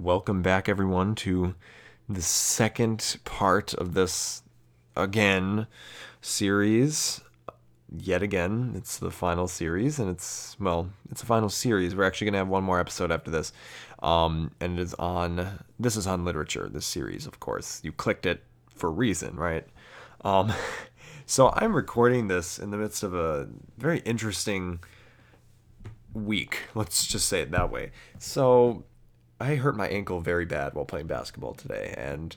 welcome back, everyone, to the second part of this again series. Yet again, it's the final series, and it's well, it's a final series. We're actually gonna have one more episode after this, um, and it is on. This is on literature. This series, of course, you clicked it for a reason, right? Um, so I'm recording this in the midst of a very interesting week. Let's just say it that way. So I hurt my ankle very bad while playing basketball today, and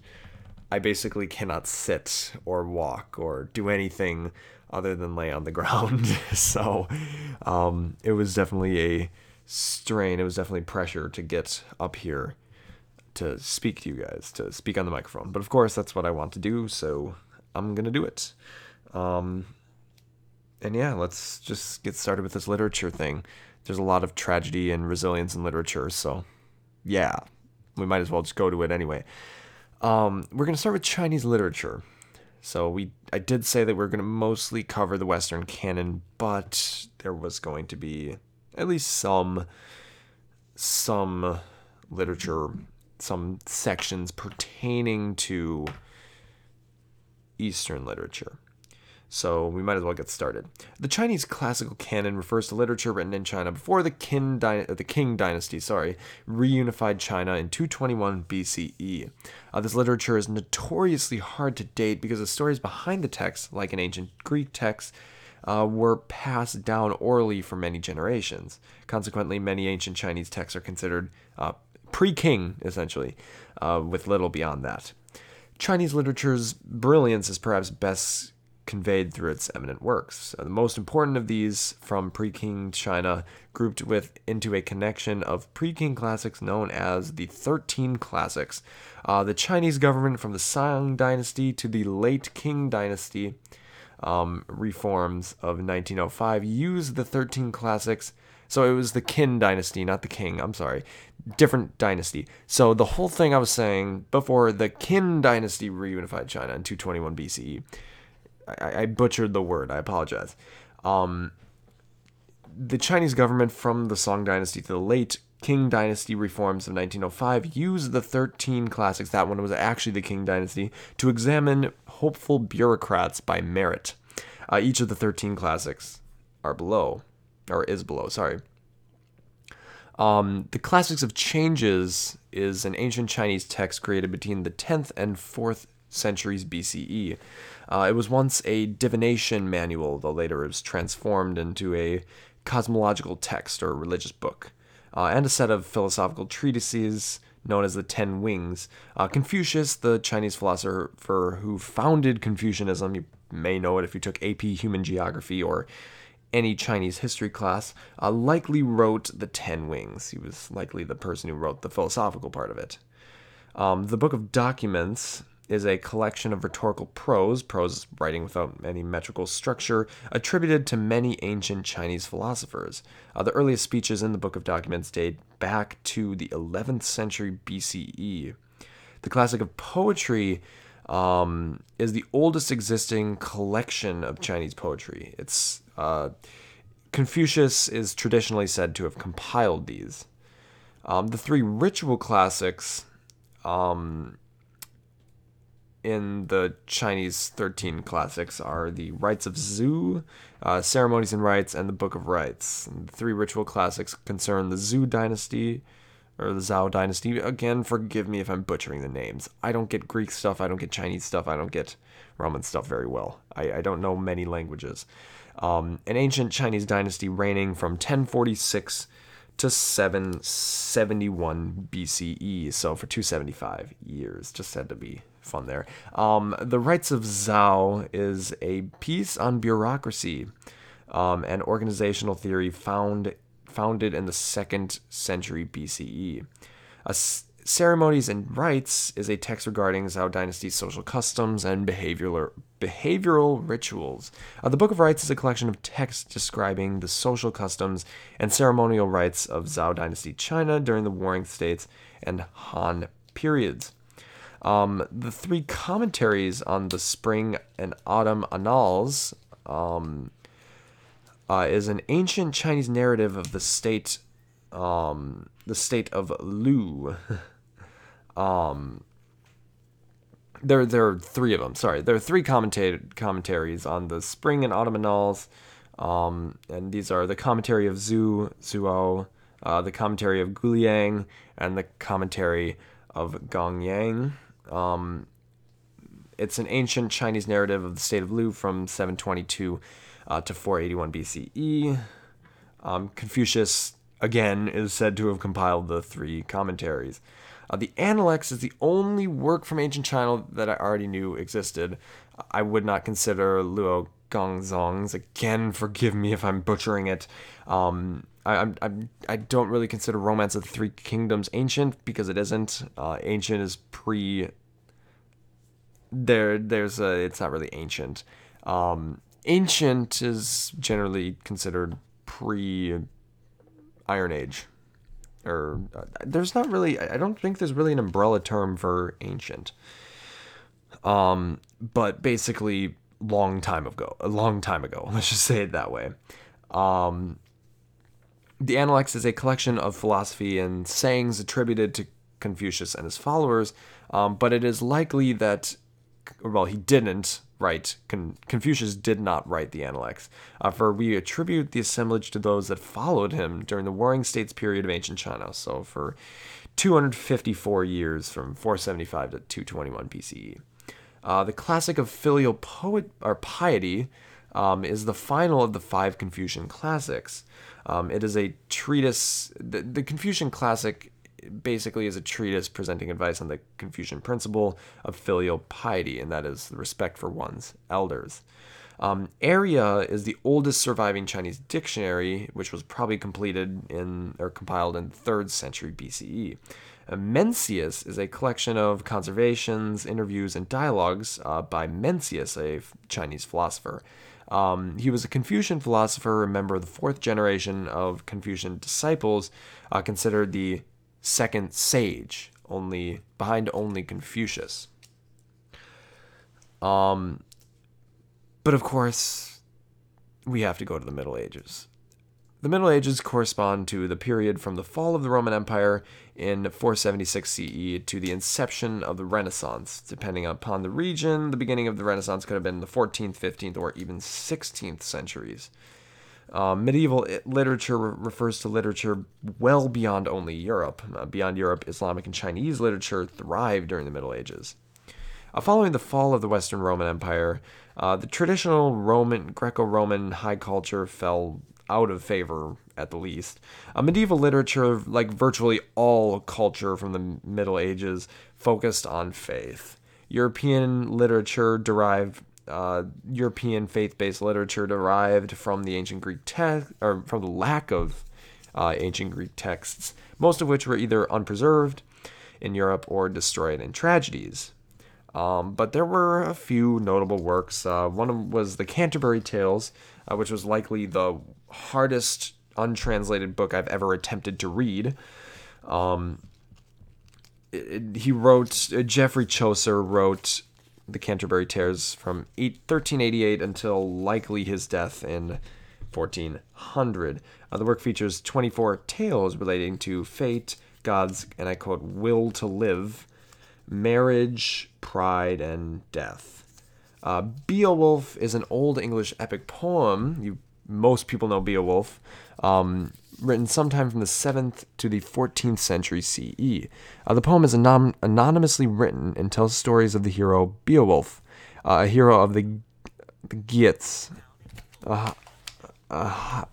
I basically cannot sit or walk or do anything other than lay on the ground. so um, it was definitely a strain. It was definitely pressure to get up here to speak to you guys, to speak on the microphone. But of course, that's what I want to do, so I'm going to do it. Um, and yeah, let's just get started with this literature thing. There's a lot of tragedy and resilience in literature, so yeah, we might as well just go to it anyway. Um, we're going to start with Chinese literature. So we I did say that we are going to mostly cover the Western canon, but there was going to be at least some some literature, some sections pertaining to Eastern literature so we might as well get started. The Chinese classical canon refers to literature written in China before the Qin dy- the Qing dynasty, sorry, reunified China in 221 BCE. Uh, this literature is notoriously hard to date because the stories behind the text, like in ancient Greek texts, uh, were passed down orally for many generations. Consequently, many ancient Chinese texts are considered uh, pre-Qing, essentially, uh, with little beyond that. Chinese literature's brilliance is perhaps best conveyed through its eminent works. The most important of these from pre-King China grouped with into a connection of pre-King classics known as the 13 classics. Uh, the Chinese government from the Song dynasty to the late Qing dynasty um, reforms of 1905 used the 13 classics. So it was the Qin dynasty, not the King. I'm sorry. Different dynasty. So the whole thing I was saying before the Qin dynasty reunified China in 221 BCE I, I butchered the word. I apologize. Um, the Chinese government from the Song Dynasty to the late Qing Dynasty reforms of 1905 used the 13 classics, that one was actually the Qing Dynasty, to examine hopeful bureaucrats by merit. Uh, each of the 13 classics are below, or is below, sorry. Um, the Classics of Changes is an ancient Chinese text created between the 10th and 4th centuries BCE. Uh, it was once a divination manual, though later it was transformed into a cosmological text or religious book, uh, and a set of philosophical treatises known as the Ten Wings. Uh, Confucius, the Chinese philosopher who founded Confucianism, you may know it if you took AP Human Geography or any Chinese history class, uh, likely wrote the Ten Wings. He was likely the person who wrote the philosophical part of it. Um, the Book of Documents is a collection of rhetorical prose, prose writing without any metrical structure, attributed to many ancient Chinese philosophers. Uh, the earliest speeches in the Book of Documents date back to the 11th century BCE. The classic of poetry um, is the oldest existing collection of Chinese poetry. It's uh, Confucius is traditionally said to have compiled these. Um, the three ritual classics um, in the Chinese 13 classics are the Rites of Zhou, uh, Ceremonies and Rites, and the Book of Rites. And the three ritual classics concern the Zhou dynasty, or the Zhou dynasty. Again, forgive me if I'm butchering the names. I don't get Greek stuff, I don't get Chinese stuff, I don't get Roman stuff very well. I, I don't know many languages. Um, an ancient Chinese dynasty reigning from 1046 to 771 BCE, so for 275 years. Just had to be fun there. Um, the Rites of Zhou is a piece on bureaucracy um, and organizational theory found founded in the second century BCE. Ceremonies and Rites is a text regarding Zhou Dynasty's social customs and behavioral behavioral rituals. Uh, the Book of Rites is a collection of texts describing the social customs and ceremonial rites of Zhou Dynasty China during the Warring States and Han periods. Um, the three commentaries on the Spring and Autumn Annals um, uh, is an ancient Chinese narrative of the state, um, the state of Lu. Um, there, there are three of them. Sorry, there are three commentaries on the Spring and Autumn Annals, um, and these are the commentary of Zhu Zuo, uh, the commentary of Guliang, and the commentary of Gong Yang. Um, it's an ancient Chinese narrative of the state of Lu from 722 uh, to 481 BCE. Um, Confucius, again, is said to have compiled the three commentaries. Uh, the Analects is the only work from ancient China that I already knew existed. I would not consider Luo Gongzong's. Again, forgive me if I'm butchering it. Um, I, I'm, I'm, I don't really consider Romance of the Three Kingdoms ancient because it isn't. Uh, ancient is pre. There, there's a. It's not really ancient. Um, ancient is generally considered pre Iron Age. Or uh, there's not really I don't think there's really an umbrella term for ancient. Um but basically long time ago, a long time ago. Let's just say it that way. Um the Analects is a collection of philosophy and sayings attributed to Confucius and his followers, um, but it is likely that, well, he didn't write, Con- Confucius did not write the Analects, uh, for we attribute the assemblage to those that followed him during the Warring States period of ancient China. So for 254 years from 475 to 221 BCE. Uh, the classic of filial poet or piety um, is the final of the five Confucian classics. Um, it is a treatise. The, the Confucian classic basically is a treatise presenting advice on the Confucian principle of filial piety, and that is respect for one's elders. Um, Erya is the oldest surviving Chinese dictionary, which was probably completed in or compiled in the third century BCE. Mencius is a collection of conservations, interviews, and dialogues uh, by Mencius, a Chinese philosopher. Um, he was a Confucian philosopher, a member of the fourth generation of Confucian disciples, uh, considered the second sage, only behind only Confucius. Um, but of course, we have to go to the Middle Ages. The Middle Ages correspond to the period from the fall of the Roman Empire in 476 CE to the inception of the Renaissance. Depending upon the region, the beginning of the Renaissance could have been the 14th, 15th, or even 16th centuries. Uh, medieval literature re- refers to literature well beyond only Europe. Uh, beyond Europe, Islamic and Chinese literature thrived during the Middle Ages. Uh, following the fall of the Western Roman Empire, uh, the traditional Roman, Greco-Roman high culture fell out of favor at the least. Uh, medieval literature, like virtually all culture from the Middle Ages, focused on faith. European literature derived uh, European faith-based literature derived from the ancient Greek text or from the lack of uh, ancient Greek texts, most of which were either unpreserved in Europe or destroyed in tragedies. Um, but there were a few notable works. Uh, one was the Canterbury Tales, uh, which was likely the hardest untranslated book I've ever attempted to read. Um, it, he wrote, uh, Geoffrey Chaucer wrote the Canterbury Tales from 8, 1388 until likely his death in 1400. Uh, the work features 24 tales relating to fate, God's, and I quote, will to live, marriage, pride, and death. Uh, Beowulf is an old English epic poem. You most people know Beowulf, um, written sometime from the 7th to the 14th century CE. Uh, the poem is anon- anonymously written and tells stories of the hero Beowulf, uh, a hero of the, the Geats. Uh, uh,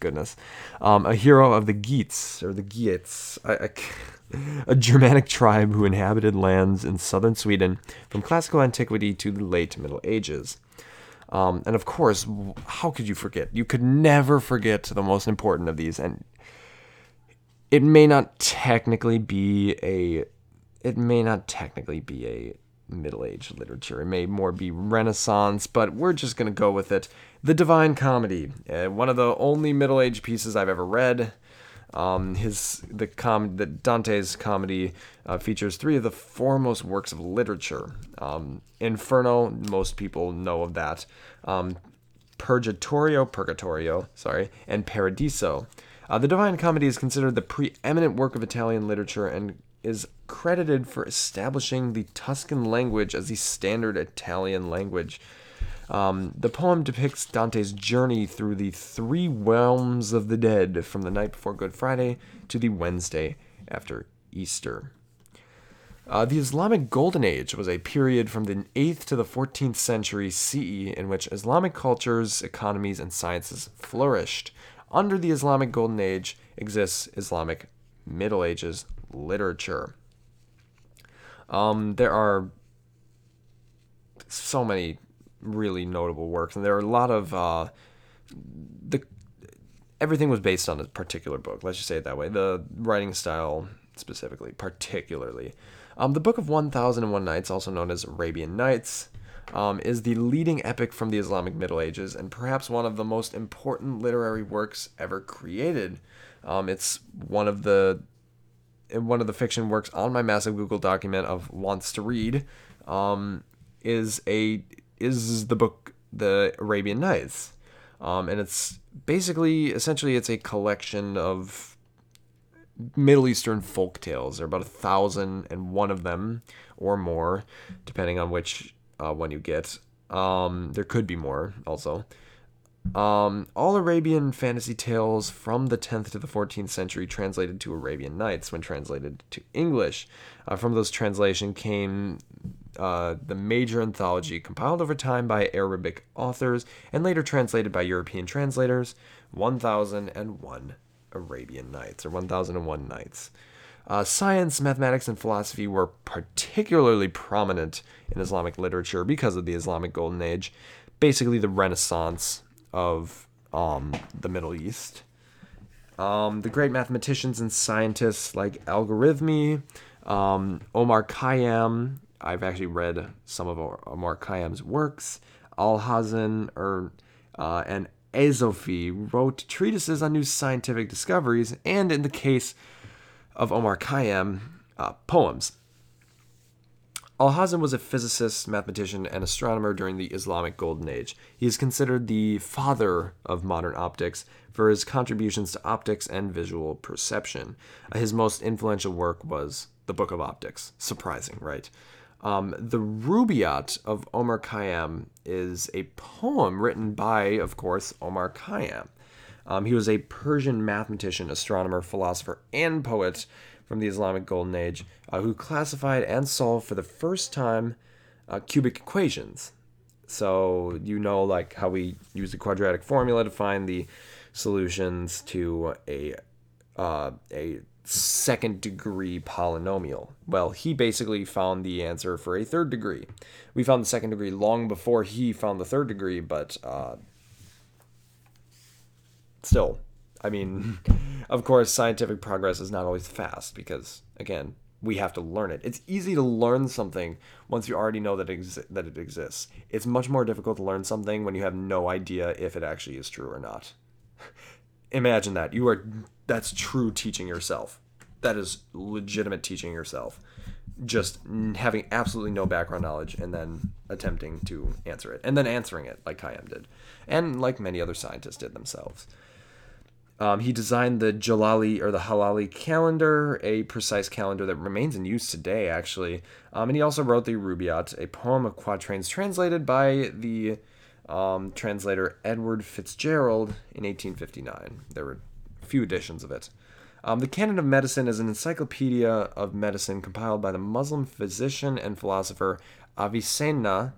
goodness. Um, a hero of the Geats, or the Geats. A Germanic tribe who inhabited lands in southern Sweden from classical antiquity to the late Middle Ages. Um, and of course, how could you forget? You could never forget the most important of these. And it may not technically be a, it may not technically be a Middle Age literature. It may more be Renaissance, but we're just gonna go with it. The Divine Comedy, uh, one of the only Middle Age pieces I've ever read. Um, his the com the Dante's comedy uh, features three of the foremost works of literature. Um, Inferno, most people know of that. Um, Purgatorio, Purgatorio, sorry, and Paradiso. Uh, the Divine Comedy is considered the preeminent work of Italian literature and is credited for establishing the Tuscan language as the standard Italian language. Um, the poem depicts Dante's journey through the three realms of the dead from the night before Good Friday to the Wednesday after Easter. Uh, the Islamic Golden Age was a period from the 8th to the 14th century CE in which Islamic cultures, economies, and sciences flourished. Under the Islamic Golden Age exists Islamic Middle Ages literature. Um, there are so many really notable works, and there are a lot of uh, the everything was based on a particular book. Let's just say it that way. The writing style specifically, particularly. Um, the Book of 1001 Nights, also known as Arabian Nights, um, is the leading epic from the Islamic Middle Ages and perhaps one of the most important literary works ever created. Um, it's one of the one of the fiction works on my massive Google document of wants to read. Um, is a is the book the Arabian Nights, um, and it's basically essentially it's a collection of Middle Eastern folk tales. There are about a thousand and one of them, or more, depending on which uh, one you get. Um, there could be more also. Um, all Arabian fantasy tales from the 10th to the 14th century translated to Arabian Nights when translated to English. Uh, from those translation came uh, the major anthology compiled over time by Arabic authors and later translated by European translators, 1001 Arabian Nights or 1001 Nights. Uh, science, mathematics, and philosophy were particularly prominent in Islamic literature because of the Islamic Golden Age, basically the Renaissance of um, the Middle East. Um, the great mathematicians and scientists like Algoritmi, um, Omar Khayyam. I've actually read some of Omar Khayyam's works. Alhazen, or uh, and Azophi wrote treatises on new scientific discoveries, and in the case of Omar Khayyam, uh, poems. Alhazen was a physicist, mathematician, and astronomer during the Islamic Golden Age. He is considered the father of modern optics for his contributions to optics and visual perception. His most influential work was The Book of Optics. Surprising, right? Um, the Rubaiyat of Omar Khayyam is a poem written by, of course, Omar Khayyam. Um, he was a Persian mathematician, astronomer, philosopher, and poet from the Islamic Golden Age uh, who classified and solved for the first time uh, cubic equations. So, you know, like how we use the quadratic formula to find the solutions to a, uh, a second degree polynomial? Well, he basically found the answer for a third degree. We found the second degree long before he found the third degree, but uh, still, I mean, of course, scientific progress is not always fast because, again, we have to learn it. It's easy to learn something once you already know that it, exi- that it exists. It's much more difficult to learn something when you have no idea if it actually is true or not. Imagine that. You are that's true teaching yourself. That is legitimate teaching yourself. Just having absolutely no background knowledge and then attempting to answer it. And then answering it like Khayyam did. And like many other scientists did themselves. Um, he designed the Jalali or the Halali calendar, a precise calendar that remains in use today, actually. Um, and he also wrote the Rubaiyat, a poem of quatrains translated by the um, translator Edward Fitzgerald in 1859. There were few editions of it. Um, the Canon of Medicine is an encyclopedia of medicine compiled by the Muslim physician and philosopher Avicenna.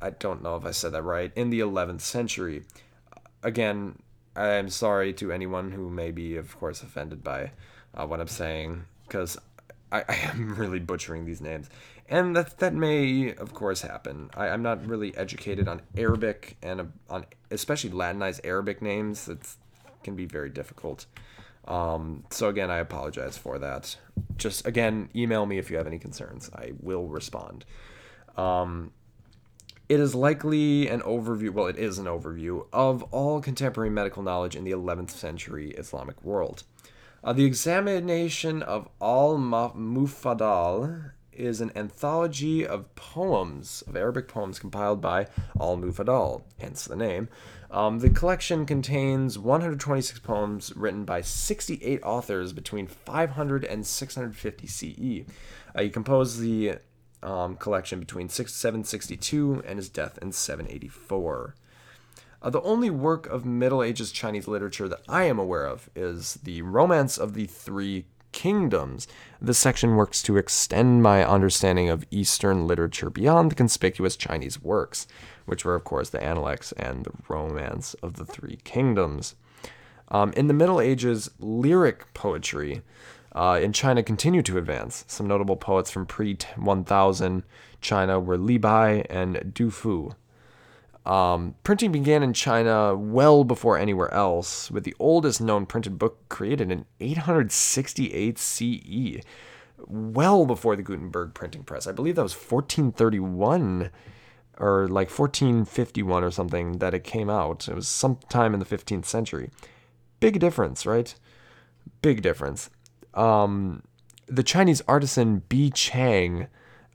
I don't know if I said that right. In the 11th century. Again, I'm sorry to anyone who may be, of course, offended by uh, what I'm saying, because I, I, am really butchering these names and that that may of course happen. I, am not really educated on Arabic and uh, on especially Latinized Arabic names. That can be very difficult. Um, so again, I apologize for that. Just again, email me if you have any concerns. I will respond. Um, it is likely an overview. Well, it is an overview of all contemporary medical knowledge in the 11th century Islamic world. Uh, the examination of al Mufadal is an anthology of poems, of Arabic poems compiled by Al Mufadal, hence the name. Um, the collection contains 126 poems written by 68 authors between 500 and 650 CE. Uh, he composed the um, collection between 762 and his death in 784. Uh, the only work of Middle Ages Chinese literature that I am aware of is the Romance of the Three Kingdoms. This section works to extend my understanding of Eastern literature beyond the conspicuous Chinese works, which were, of course, the Analects and the Romance of the Three Kingdoms. Um, in the Middle Ages, lyric poetry uh, in China continued to advance. Some notable poets from pre 1000 China were Li Bai and Du Fu. Um, printing began in China well before anywhere else, with the oldest known printed book created in 868 CE, well before the Gutenberg printing press. I believe that was 1431 or like 1451 or something that it came out. It was sometime in the 15th century. Big difference, right? Big difference. Um, the Chinese artisan Bi Chang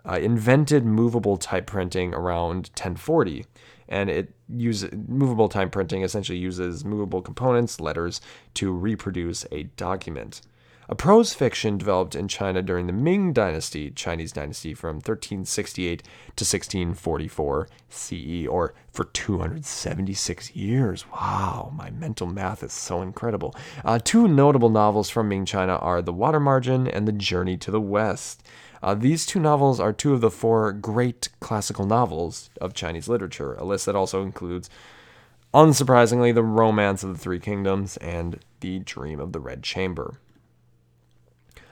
uh, invented movable type printing around 1040 and it uses movable type printing essentially uses movable components, letters, to reproduce a document. A prose fiction developed in China during the Ming Dynasty, Chinese dynasty from 1368 to 1644 CE, or for 276 years. Wow, my mental math is so incredible. Uh, two notable novels from Ming China are The Water Margin and The Journey to the West. Uh, these two novels are two of the four great classical novels of Chinese literature, a list that also includes, unsurprisingly, The Romance of the Three Kingdoms and The Dream of the Red Chamber.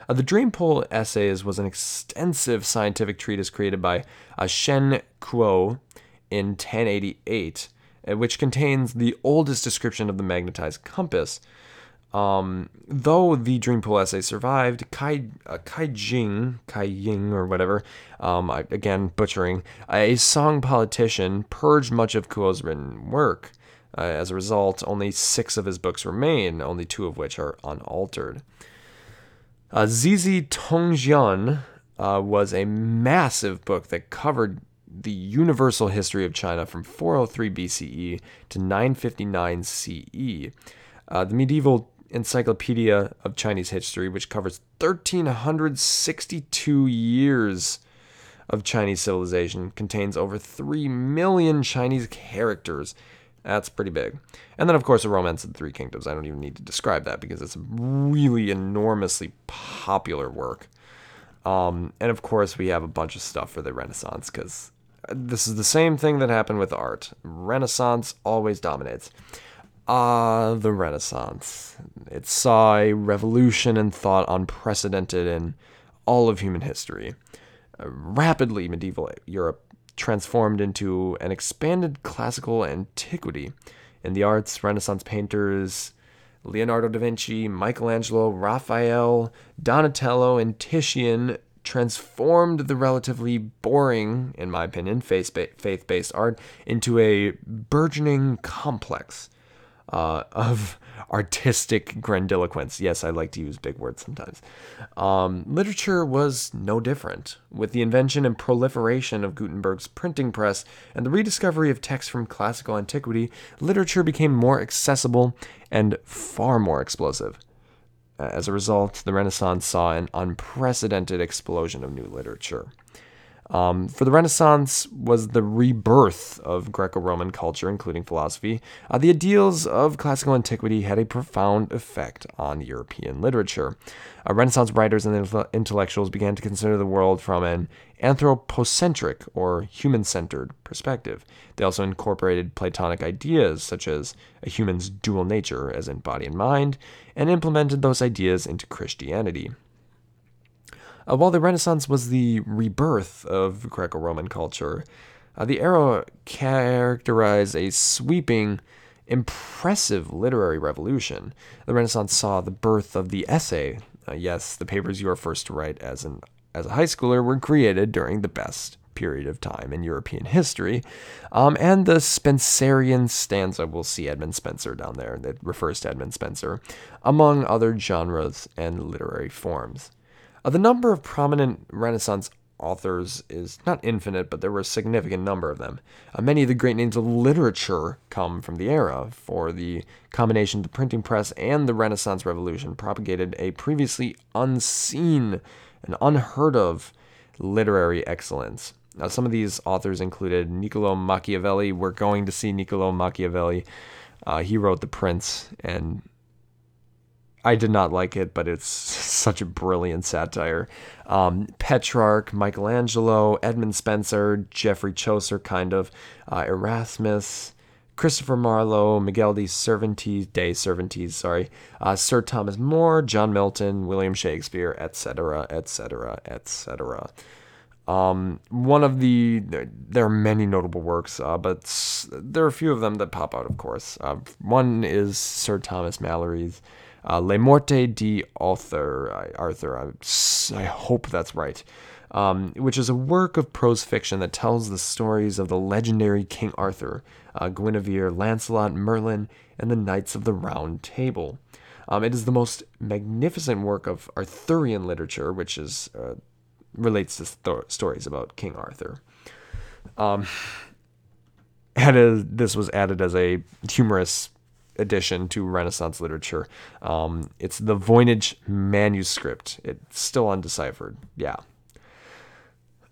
Uh, the Dream Pool Essays was an extensive scientific treatise created by uh, Shen Kuo in 1088, uh, which contains the oldest description of the magnetized compass. Um, though the Dream Pool essay survived, Kai, uh, Kai Jing, Kai Ying, or whatever, um, again, butchering, a Song politician purged much of Kuo's written work. Uh, as a result, only six of his books remain, only two of which are unaltered. Uh, Zizhi Tongjian uh, was a massive book that covered the universal history of China from 403 BCE to 959 CE. Uh, the medieval Encyclopedia of Chinese History, which covers 1,362 years of Chinese civilization, contains over 3 million Chinese characters that's pretty big. And then, of course, The Romance of the Three Kingdoms. I don't even need to describe that because it's a really enormously popular work. Um, and of course, we have a bunch of stuff for the Renaissance because this is the same thing that happened with art. Renaissance always dominates. Ah, uh, the Renaissance. It saw a revolution in thought unprecedented in all of human history. Uh, rapidly, medieval Europe transformed into an expanded classical antiquity. In the arts, Renaissance painters Leonardo da Vinci, Michelangelo, Raphael, Donatello, and Titian transformed the relatively boring, in my opinion, faith based art into a burgeoning complex uh, of artistic grandiloquence. Yes, I like to use big words sometimes. Um, literature was no different. With the invention and proliferation of Gutenberg's printing press and the rediscovery of texts from classical antiquity, literature became more accessible and far more explosive. As a result, the Renaissance saw an unprecedented explosion of new literature. Um, for the Renaissance was the rebirth of Greco-Roman culture, including philosophy. Uh, the ideals of classical antiquity had a profound effect on European literature. Uh, Renaissance writers and intellectuals began to consider the world from an anthropocentric or human-centered perspective. They also incorporated Platonic ideas such as a human's dual nature, as in body and mind, and implemented those ideas into Christianity. Uh, while the Renaissance was the rebirth of Greco Roman culture, uh, the era characterized a sweeping, impressive literary revolution. The Renaissance saw the birth of the essay. Uh, yes, the papers you are first to write as an as a high schooler were created during the best period of time in European history. Um, and the Spenserian stanza, we'll see Edmund Spenser down there, that refers to Edmund Spenser, among other genres and literary forms. Uh, the number of prominent Renaissance authors is not infinite, but there were a significant number of them. Uh, many of the great names of literature come from the era, for the combination of the printing press and the Renaissance Revolution propagated a previously unseen and unheard of literary excellence. Now, some of these authors included Niccolo Machiavelli. We're going to see Niccolo Machiavelli. Uh, he wrote The Prince, and I did not like it, but it's such a brilliant satire. Um, Petrarch, Michelangelo, Edmund Spenser, Geoffrey Chaucer, kind of, uh, Erasmus, Christopher Marlowe, Miguel de Cervantes, de Cervantes, sorry, uh, Sir Thomas More, John Milton, William Shakespeare, etc., etc., etc. Um, one of the there are many notable works, uh, but there are a few of them that pop out. Of course, uh, one is Sir Thomas Malory's uh, Le Morte di Arthur. Arthur, I, I hope that's right. Um, which is a work of prose fiction that tells the stories of the legendary King Arthur, uh, Guinevere, Lancelot, Merlin, and the Knights of the Round Table. Um, it is the most magnificent work of Arthurian literature, which is uh, relates to stories about King Arthur. Um, added, this was added as a humorous addition to Renaissance literature. Um, it's the Voynich manuscript. It's still undeciphered. Yeah.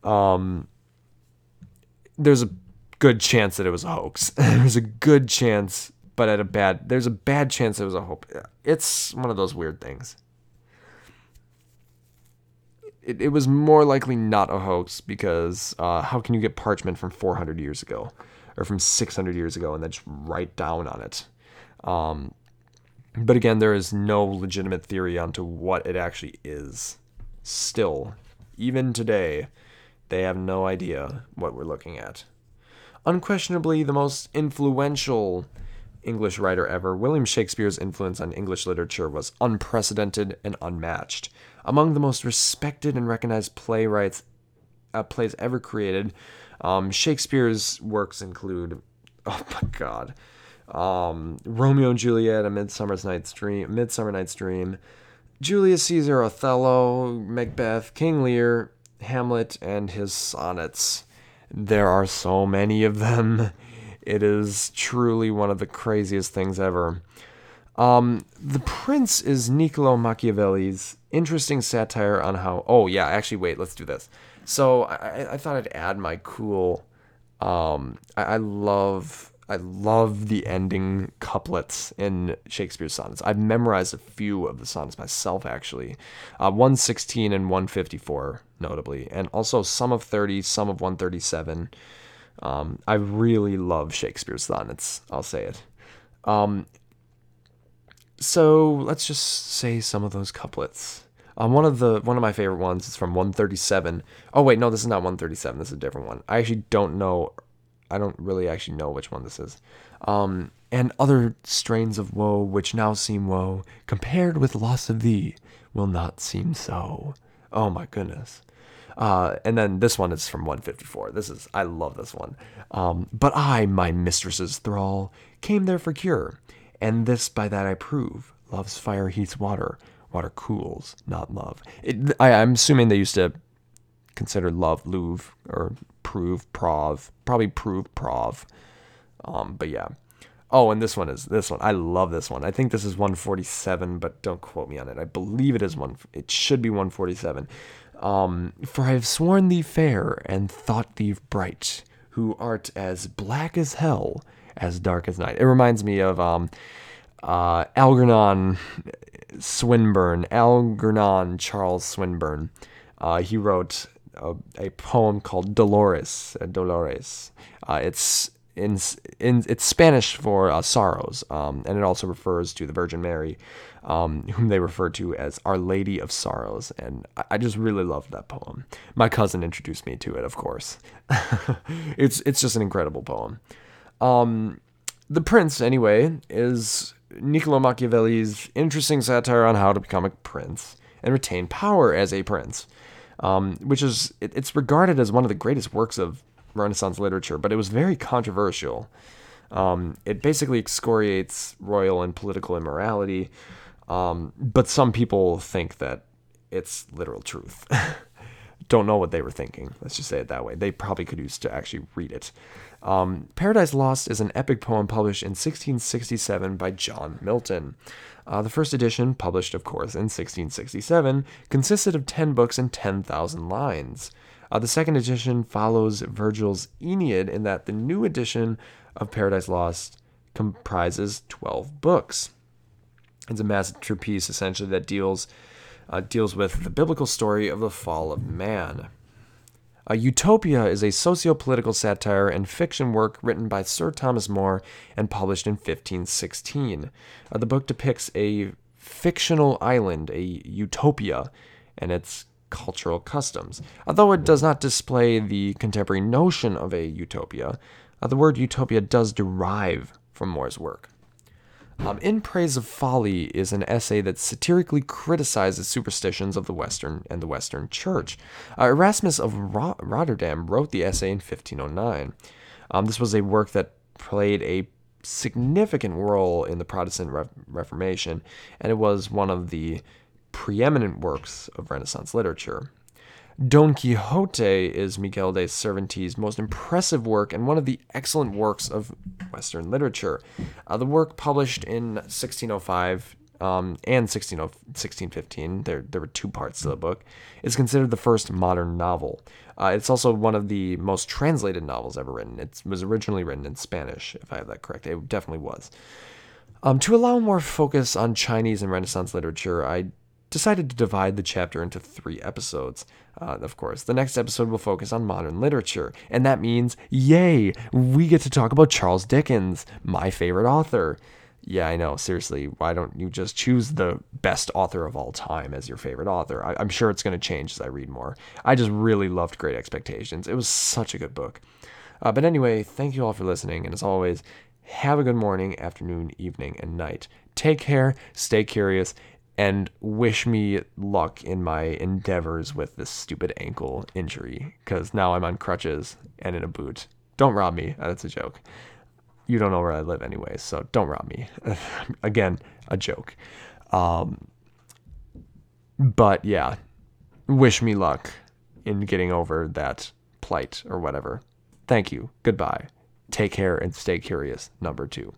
Um, there's a good chance that it was a hoax. there's a good chance, but at a bad, there's a bad chance it was a hoax. It's one of those weird things it, it was more likely not a hoax because uh, how can you get parchment from 400 years ago or from 600 years ago and then just write down on it? Um, but again, there is no legitimate theory onto what it actually is. Still, even today, they have no idea what we're looking at. Unquestionably, the most influential English writer ever, William Shakespeare's influence on English literature was unprecedented and unmatched among the most respected and recognized playwrights uh, plays ever created. Um, Shakespeare's works include, oh my God, um, Romeo and Juliet, A Midsummer's Night's Dream, Midsummer Night's Dream, Julius Caesar, Othello, Macbeth, King Lear, Hamlet, and his sonnets. There are so many of them. It is truly one of the craziest things ever. Um, the Prince is Niccolo Machiavelli's interesting satire on how. Oh yeah, actually, wait, let's do this. So I, I thought I'd add my cool. Um, I, I love I love the ending couplets in Shakespeare's sonnets. I've memorized a few of the sonnets myself, actually. Uh, 116 and 154, notably, and also some of 30, some of 137. Um, I really love Shakespeare's sonnets, I'll say it. Um, so let's just say some of those couplets. Um, one of the one of my favorite ones is from 137. Oh wait, no, this is not 137. This is a different one. I actually don't know. I don't really actually know which one this is. Um, and other strains of woe which now seem woe, compared with loss of thee, will not seem so. Oh my goodness. Uh, and then this one is from 154. This is I love this one. Um, but I, my mistress's thrall, came there for cure, and this by that I prove. Love's fire heats water, water cools, not love. It, I, I'm assuming they used to consider love Louvre or prove prov, probably prove prov. Um, but yeah. Oh, and this one is this one. I love this one. I think this is 147, but don't quote me on it. I believe it is one. It should be 147. Um, for I have sworn thee fair and thought thee bright, who art as black as hell, as dark as night. It reminds me of um, uh, Algernon Swinburne, Algernon Charles Swinburne. Uh, he wrote a, a, poem called Dolores. Uh, Dolores. Uh, it's in, in it's Spanish for uh, sorrows, um, and it also refers to the Virgin Mary, um, whom they refer to as Our Lady of Sorrows. And I, I just really love that poem. My cousin introduced me to it, of course. it's it's just an incredible poem. Um, the Prince, anyway, is Niccolo Machiavelli's interesting satire on how to become a prince and retain power as a prince, um, which is it, it's regarded as one of the greatest works of Renaissance literature, but it was very controversial. Um, it basically excoriates royal and political immorality, um, but some people think that it's literal truth. don't know what they were thinking. Let's just say it that way. They probably could use to actually read it. Um, Paradise Lost is an epic poem published in 1667 by John Milton. Uh, the first edition, published, of course, in 1667, consisted of 10 books and 10,000 lines. Uh, the second edition follows Virgil's Aeneid in that the new edition of Paradise Lost comprises 12 books. It's a masterpiece, essentially, that deals uh, deals with the biblical story of the fall of man. Uh, Utopia is a socio-political satire and fiction work written by Sir Thomas More and published in 1516. Uh, the book depicts a fictional island, a utopia, and its cultural customs. Although it does not display the contemporary notion of a utopia, uh, the word utopia does derive from More's work. Um, in Praise of Folly is an essay that satirically criticizes superstitions of the Western and the Western Church. Uh, Erasmus of Ro- Rotterdam wrote the essay in 1509. Um, this was a work that played a significant role in the Protestant Re- Reformation, and it was one of the preeminent works of Renaissance literature. Don Quixote is Miguel de Cervantes' most impressive work and one of the excellent works of Western literature. Uh, the work published in 1605 um, and 16, 1615, there, there were two parts to the book, is considered the first modern novel. Uh, it's also one of the most translated novels ever written. It was originally written in Spanish, if I have that correct. It definitely was. Um, to allow more focus on Chinese and Renaissance literature, I decided to divide the chapter into three episodes. Uh, of course, the next episode will focus on modern literature, and that means, yay, we get to talk about Charles Dickens, my favorite author. Yeah, I know. Seriously, why don't you just choose the best author of all time as your favorite author? I, am sure it's going to change as I read more. I just really loved Great Expectations. It was such a good book. Uh, but anyway, thank you all for listening, and as always, have a good morning, afternoon, evening, and night. Take care, stay curious, and wish me luck in my endeavors with this stupid ankle injury because now I'm on crutches and in a boot. Don't rob me. That's a joke. You don't know where I live anyway, so don't rob me. Again, a joke. Um, but yeah, wish me luck in getting over that plight or whatever. Thank you. Goodbye. Take care and stay curious. Number two.